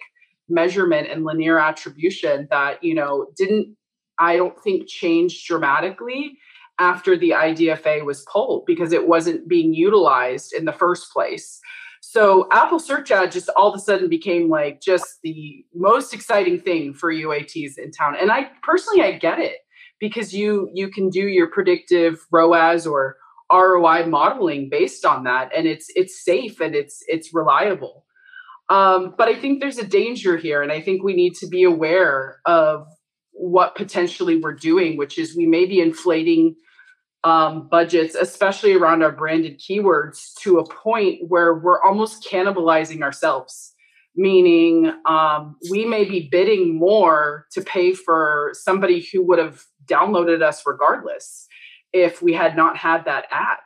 S4: measurement and linear attribution that, you know, didn't, I don't think, change dramatically after the IDFA was pulled because it wasn't being utilized in the first place. So Apple Search Ad just all of a sudden became like just the most exciting thing for UATs in town. And I personally I get it because you you can do your predictive ROAS or ROI modeling based on that and it's it's safe and it's it's reliable. Um, but I think there's a danger here and I think we need to be aware of what potentially we're doing, which is we may be inflating um, budgets, especially around our branded keywords, to a point where we're almost cannibalizing ourselves. Meaning, um, we may be bidding more to pay for somebody who would have downloaded us regardless if we had not had that ad.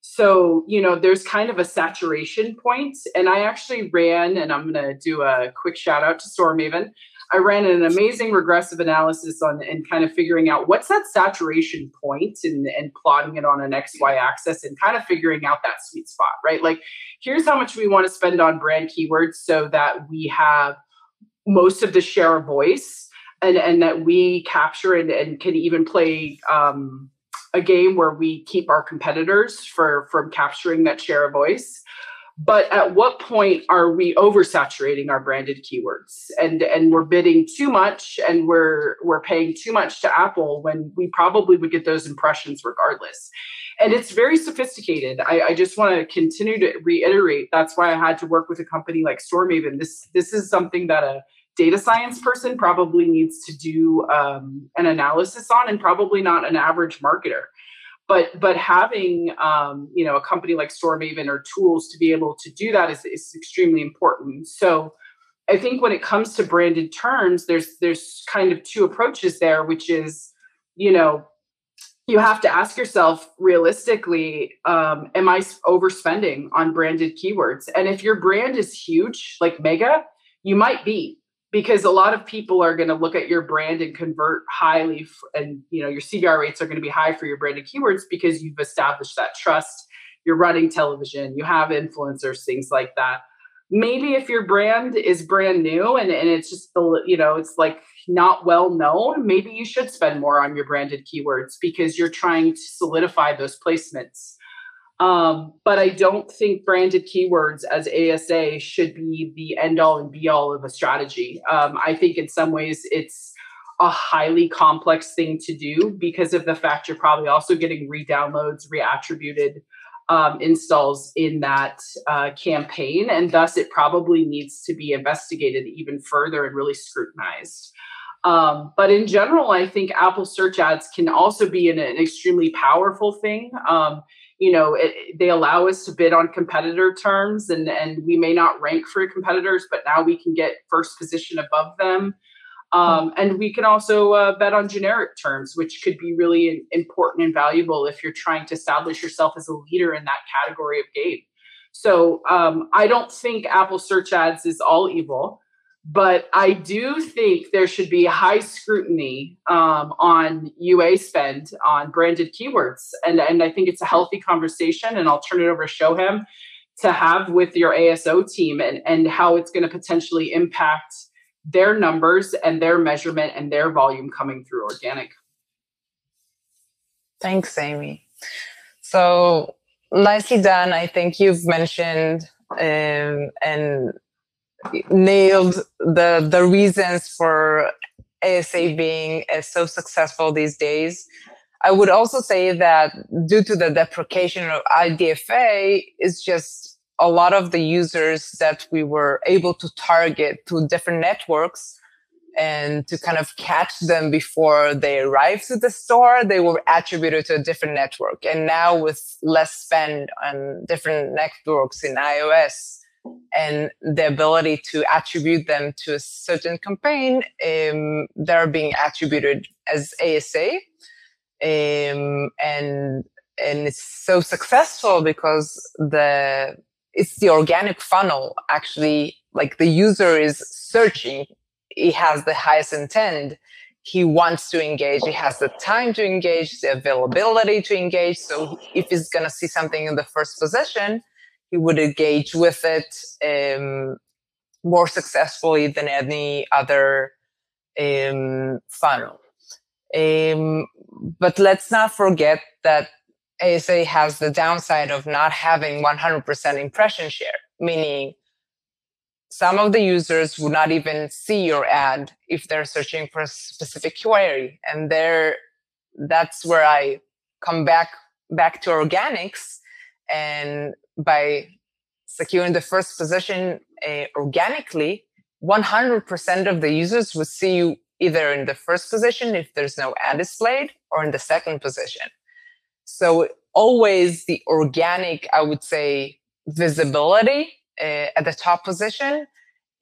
S4: So, you know, there's kind of a saturation point. And I actually ran, and I'm going to do a quick shout out to StoreMaven. I ran an amazing regressive analysis on and kind of figuring out what's that saturation point and, and plotting it on an XY axis and kind of figuring out that sweet spot, right? Like, here's how much we want to spend on brand keywords so that we have most of the share of voice and, and that we capture and, and can even play um, a game where we keep our competitors for from capturing that share of voice. But at what point are we oversaturating our branded keywords? And and we're bidding too much and we're we're paying too much to apple when we probably would get those impressions regardless. And it's very sophisticated. I, I just want to continue to reiterate that's why i had to work with a company like StoreMaven this this is something that a data science person probably needs to do um, an analysis on and probably not an average marketer. But but having um, you know a company like StoreMaven or tools to be able to do that is, is extremely important. So I think when it comes to branded terms, there's there's kind of two approaches there, which is you know you have to ask yourself realistically um, am i overspending on branded keywords? And if your brand is huge like mega you might be because a lot of people are going to look at your brand and convert highly f- and you know your cvr rates are going to be high for your branded keywords because you've established that trust. You're running television you have influencers things like that. Maybe if your brand is brand new and, and it's just you know it's like not well known maybe you should spend more on your branded keywords because you're trying to solidify those placements um, but I don't think branded keywords as ASA should be the end all and be all of a strategy. Um, I think in some ways it's a highly complex thing to do because of the fact you're probably also getting re-downloads, reattributed um, installs in that uh, campaign, and thus it probably needs to be investigated even further and really scrutinized. Um, but in general, I think Apple search ads can also be an, an extremely powerful thing. Um, you know it, they allow us to bid on competitor terms and and we may not rank for competitors but now we can get first position above them. Um, and we can also uh, bet on generic terms which could be really important and valuable if you're trying to establish yourself as a leader in that category of game. So um, i don't think apple search ads is all evil but I do think there should be high scrutiny um, on UA spend on branded keywords, and and I think it's a healthy conversation. And I'll turn it over to Shoham to have with your ASO team and and how it's going to potentially impact their numbers and their measurement and their volume coming through organic.
S3: Thanks, Amy. So nicely done. I think you've mentioned um, and nailed the the reasons for ASA being uh, so successful these days. I would also say that due to the deprecation of IDFA, it's just a lot of the users that we were able to target to different networks and to kind of catch them before they arrive to the store, they were attributed to a different network. And now with less spend on different networks in iOS, and the ability to attribute them to a certain campaign, um, they're being attributed as ASA. Um, and and it's so successful because the it's the organic funnel actually like the user is searching. He has the highest intent. He wants to engage. He has the time to engage the availability to engage. So if he's going to see something in the first position he would engage with it um, more successfully than any other um, funnel um, but let's not forget that ASA has the downside of not having 100% impression share, meaning some of the users would not even see your ad if they're searching for a specific query. And there, that's where I come back back to organics. And by securing the first position uh, organically, 100% of the users would see you either in the first position if there's no ad displayed or in the second position. So always the organic, I would say, visibility uh, at the top position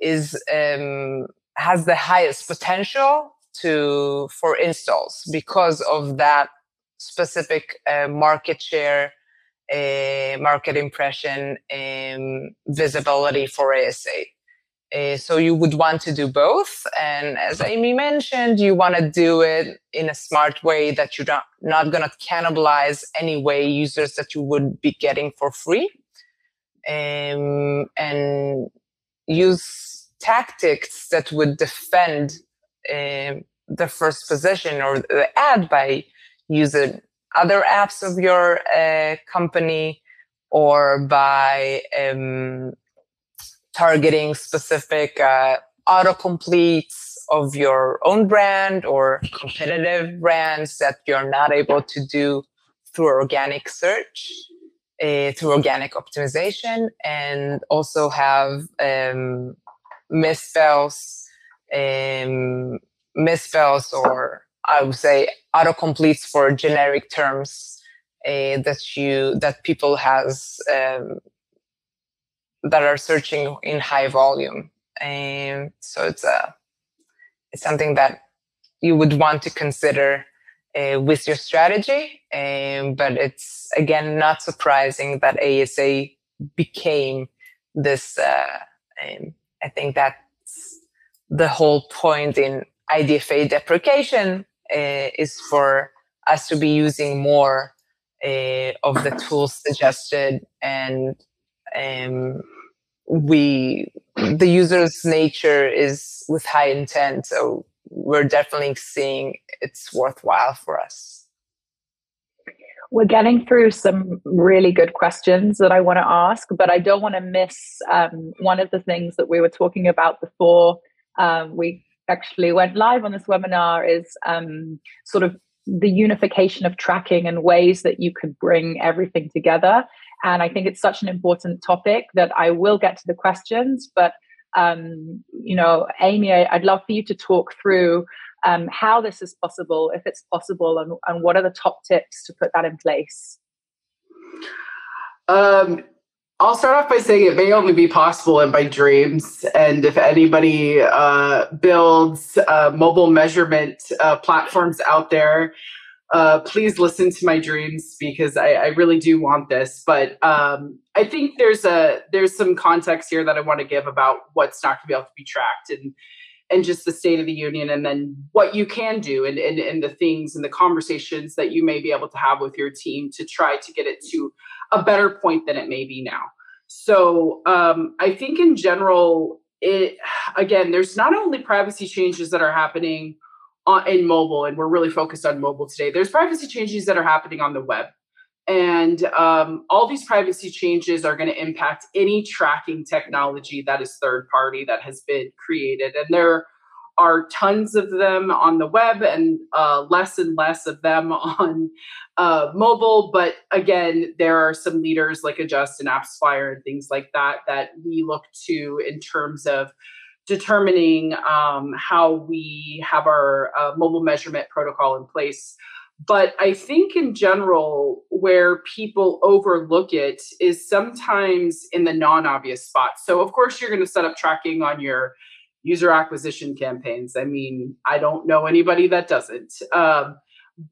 S3: is um, has the highest potential to for installs because of that specific uh, market share, uh, market impression, um, visibility for ASA. Uh, so you would want to do both. And as Amy mentioned, you want to do it in a smart way that you're not, not going to cannibalize any way users that you would be getting for free. Um, and use tactics that would defend uh, the first position or the ad by using other apps of your uh, company or by um, targeting specific uh, autocompletes of your own brand or competitive brands that you're not able to do through organic search, uh, through organic optimization, and also have um, misspells, um, misspells, or I would say autocompletes for generic terms uh, that you that people has um, that are searching in high volume. And so it's a it's something that you would want to consider uh, with your strategy. Um, but it's again not surprising that ASA became this. Uh, um, I think that's the whole point in IDFA deprecation uh, is for us to be using more uh, of the tools suggested and um, we the user's nature is with high intent so we're definitely seeing it's worthwhile for us.
S2: We're getting through some really good questions that i want to ask but i don't want to miss um, one of the things that we were talking about before um, we actually went live on this webinar is um, sort of the unification of tracking and ways that you could bring everything together and I think it's such an important topic that I will get to the questions. But, um, you know, Amy, I, would love for you to talk through um, how this is possible, if it's possible, and, and what are the top tips to put that in place.
S4: Um, I'll start off by saying it may only be possible in my dreams. And if anybody uh, builds uh, mobile measurement uh, platforms out there uh, please listen to my dreams because I, I really do want this. But um, I think there's a there's some context here that I want to give about what's not going to be able to be tracked and and just the state of the union and then what you can do and, and, and the things and the conversations that you may be able to have with your team to try to get it to a better point than it may be now. So um, I think in general, it again, there's not only privacy changes that are happening on, in mobile, and we're really focused on mobile today. There's privacy changes that are happening on the web. And um, all these privacy changes are going to impact any tracking technology that is third party that has been created. And there are tons of them on the web and uh, less and less of them on uh, mobile. But again, there are some leaders like Adjust and AppsFlyer and things like that that we look to in terms of determining um, how we have our uh, mobile measurement protocol in place. But I think in general, where people overlook it is sometimes in the non obvious spots. So, of course, you're going to set up tracking on your user acquisition campaigns. I mean, I don't know anybody that doesn't. Um,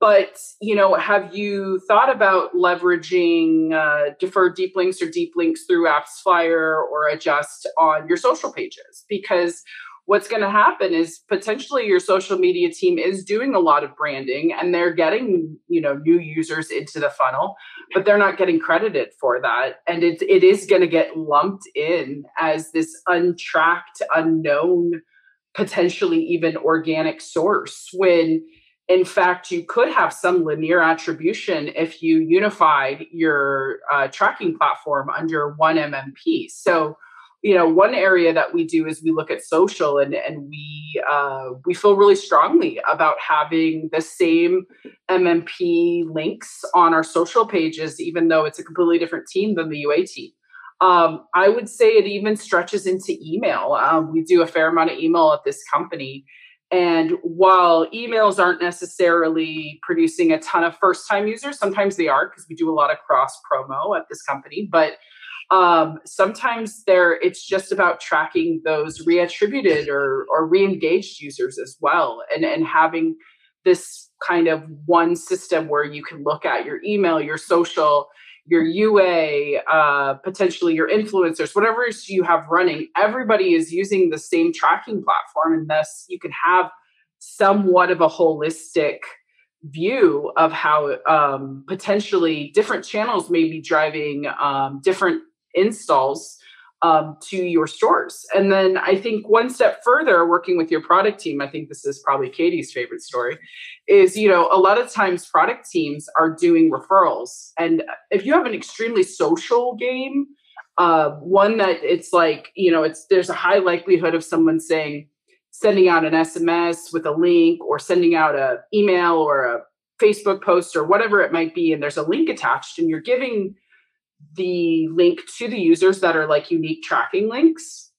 S4: but you know have you thought about leveraging uh, deferred deep links or deep links through AppsFlyer or adjust on your social pages because what's going to happen is potentially your social media team is doing a lot of branding and they're getting you know new users into the funnel but they're not getting credited for that and it, it is going to get lumped in as this untracked unknown potentially even organic source when in fact, you could have some linear attribution if you unified your uh, tracking platform under one MMP. So, you know, one area that we do is we look at social, and and we uh, we feel really strongly about having the same MMP links on our social pages, even though it's a completely different team than the UA team. Um, I would say it even stretches into email. Um, we do a fair amount of email at this company and while emails aren't necessarily producing a ton of first time users, sometimes they are because we do a lot of cross promo at this company. But um, sometimes there it's just about tracking those reattributed or or re-engaged users as well and and having this kind of one system where you can look at your email your social your UA, uh, potentially your influencers, whatever you have running, everybody is using the same tracking platform. And thus you can have somewhat of a holistic view of how um, potentially different channels may be driving um, different installs um, to your stores. And then I think one step further, working with your product team, I think this is probably Katie's favorite story, is you know a lot of times product teams are doing referrals, and if you have an extremely social game, uh, one that it's like you know it's there's a high likelihood of someone saying sending out an SMS with a link or sending out a email or a Facebook post or whatever it might be, and there's a link attached, and you're giving the link to the users that are like unique tracking links.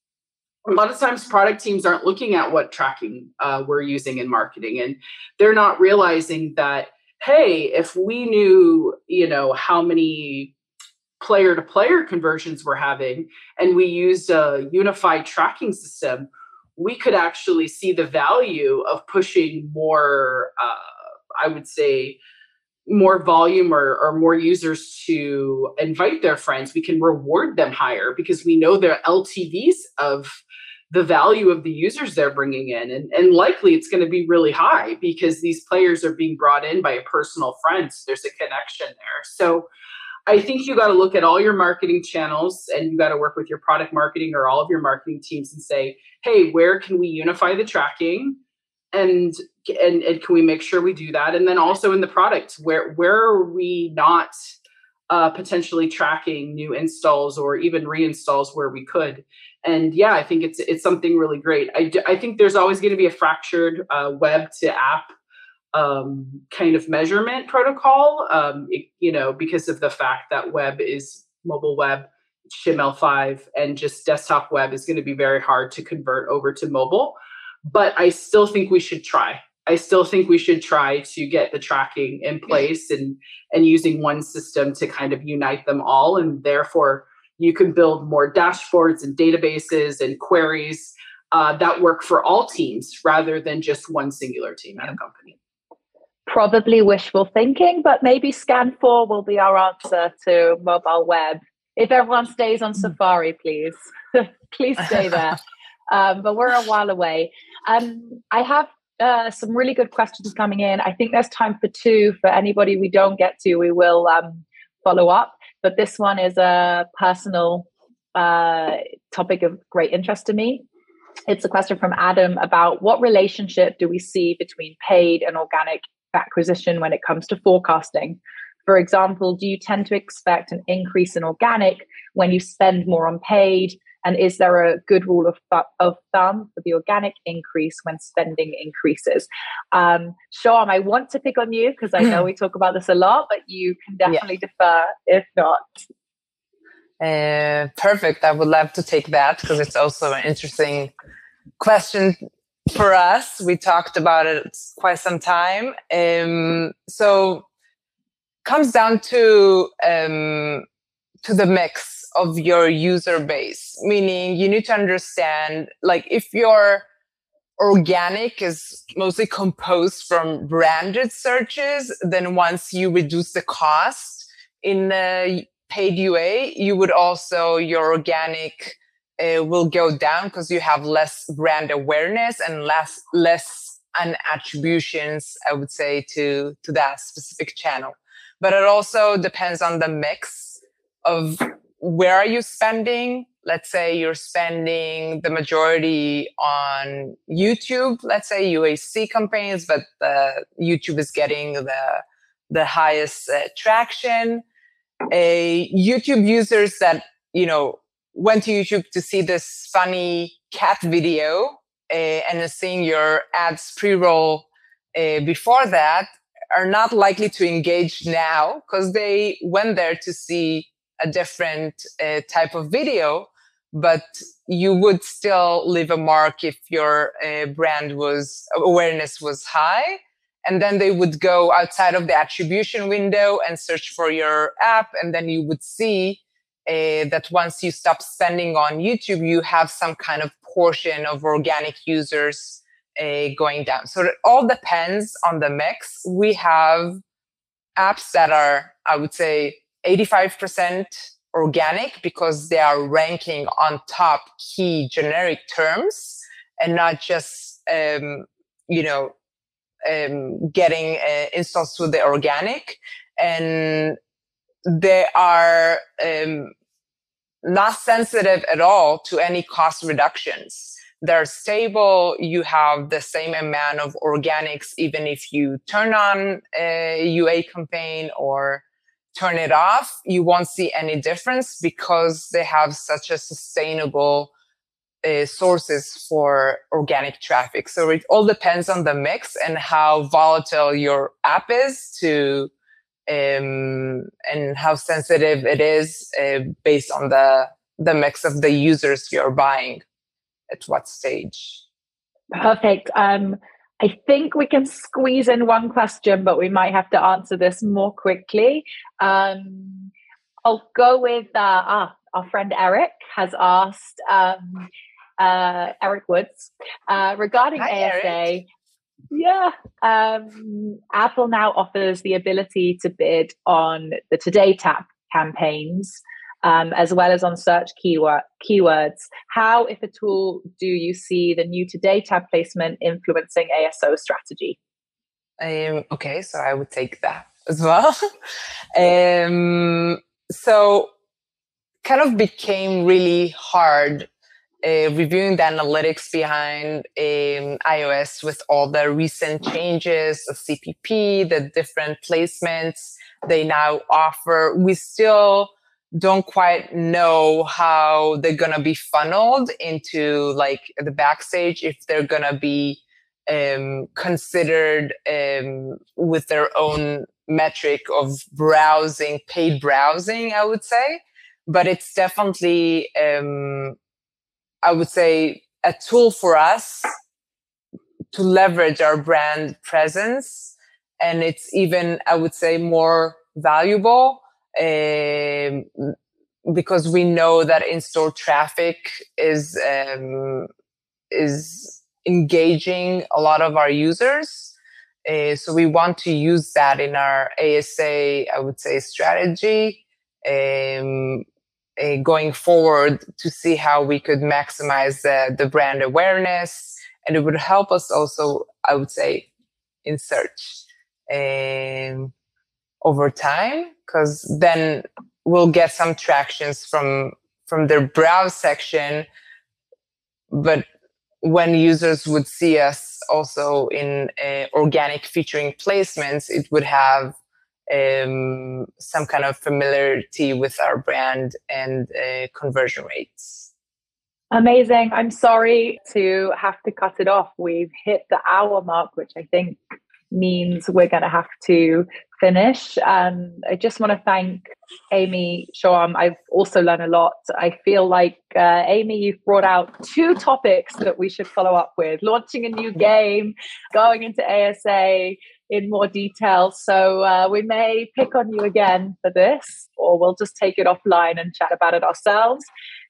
S4: A lot of times, product teams aren't looking at what tracking uh, we're using in marketing, and they're not realizing that hey, if we knew, you know, how many player to player conversions we're having, and we used a unified tracking system, we could actually see the value of pushing more. Uh, I would say more volume or, or more users to invite their friends, we can reward them higher because we know their LTVs of the value of the users they're bringing in. And, and likely it's going to be really high because these players are being brought in by a personal friend. So there's a connection there. So I think you got to look at all your marketing channels and you got to work with your product marketing or all of your marketing teams and say, hey, where can we unify the tracking? and and, and can we make sure we do that? And then also in the product where where are we not uh, potentially tracking new installs or even reinstalls where we could? And yeah i think it's it's something really great. I, I think there's always going to be a fractured uh, web to app um, kind of measurement protocol um, it, you know because of the fact that web is mobile web HTML5 and just desktop web is going to be very hard to convert over to mobile. But I still think we should try. I still think we should try to get the tracking in place and and using one system to kind of unite them all and therefore you can build more dashboards and databases and queries uh, that work for all teams rather than just one singular team at a company.
S2: Probably wishful thinking, but maybe SKAN 4 will be our answer to mobile web. If everyone stays on hmm. Safari, please. please stay there. um, but we're a while away. Um, I have uh, some really good questions coming in. I think there's time for two. For anybody we don't get to, we will um, follow up. But this one is a personal uh, topic of great interest to me. It's a question from Adam about what relationship do we see between paid and organic acquisition when it comes to forecasting? For example, do you tend to expect an increase in organic when you spend more on paid? And is there a good rule of, th- of thumb for the organic increase when spending increases? Um, Shoham, I want to pick on you because I know we talk about this a lot, but you can definitely yeah. defer if not.
S3: Uh, perfect. I would love to take that because it's also an interesting question for us. We talked about it quite some time. Um, so comes down to um, to the mix of your user base meaning you need to understand like if you're organic is mostly composed from branded searches, then once you reduce the cost in the paid UA, you would also, your organic uh, will go down because you have less brand awareness and less, less an attributions, I would say, to, to that specific channel. But it also depends on the mix of where are you spending let's say you're spending the majority on YouTube, let's say UAC campaigns, but the YouTube is getting the the highest uh, traction. A YouTube users that you know went to YouTube to see this funny cat video uh, and seeing your ads pre-roll uh, before that are not likely to engage now because they went there to see a different uh, type of video but you would still leave a mark if your uh, brand was awareness was high and then they would go outside of the attribution window and search for your app and then you would see uh, that once you stop spending on youtube you have some kind of portion of organic users uh, going down. So it all depends on the mix. We have apps that are i would say 85% organic because they are ranking on top key generic terms and not just um, you know um, getting uh, installs through the organic. And they are um, not sensitive at all to any cost reductions. They're stable. You have the same amount of organics even if you turn on a ua campaign or turn it off, you won't see any difference because they have such a sustainable uh, sources for organic traffic. So it all depends on the mix and how volatile your app is to um, and how sensitive it is uh, based on the the mix of the users you're buying at what stage.
S2: Perfect. Um, I think we can squeeze in one question, but we might have to answer this more quickly. Um, I'll go with uh, ah, our friend Eric has asked um, uh, Eric Woods uh, regarding Hi, ASA. Eric. Yeah, um, Apple now offers the ability to bid on the Today Tab campaigns um, as well as on search keyword, keywords. How, if at all, do you see the new Today tab placement influencing ASO strategy?
S3: Um, okay, so I would take that as well. um, so, kind of became really hard uh, reviewing the analytics behind um, iOS with all the recent changes of CPP, the different placements they now offer. We still don't quite know how they're gonna be funneled into like the backstage if they're gonna be um, considered um, with their own metric of browsing, paid browsing, I would say. But it's definitely, um, I would say, a tool for us to leverage our brand presence. And it's even, I would say, more valuable because we know that in-store traffic is um, is engaging a lot of our users. Uh, so we want to use that in our ASA, I would say, strategy um, uh, going forward to see how we could maximize the, the brand awareness. And it would help us also, I would say, in search. Um, over time because then we'll get some tractions from from their browse section. But when users would see us also in uh, organic featuring placements it would have um, some kind of familiarity with our brand and uh, conversion rates.
S2: Amazing. I'm sorry to have to cut it off. We've hit the hour mark which i think means we're going to have to finish. And I just want to thank Amy Shoham. I've also learned a lot. I feel like, uh, Amy, you've brought out two topics that we should follow up with launching a new game, going into ASA in more detail. So uh, we may pick on you again for this, or we'll just take it offline and chat about it ourselves.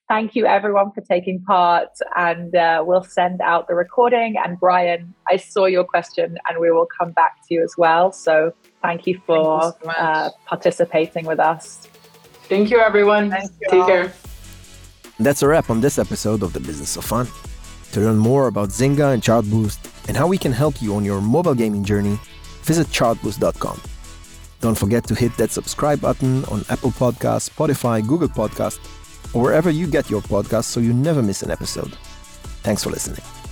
S2: Thank you, everyone, for taking part. And uh, we'll send out the recording. And Brian, I saw your question and we will come back to you as well. So thank you for thank you so uh, participating with us.
S4: Thank you, everyone. Thank you Take all. care.
S1: That's a wrap on this episode of The Business of Fun. To learn more about Zynga and Chartboost and how we can help you on your mobile gaming journey, visit chartboost.com. Don't forget to hit that subscribe button on Apple Podcasts, Spotify, Google Podcasts, or wherever you get your podcasts so you never miss an episode. Thanks for listening.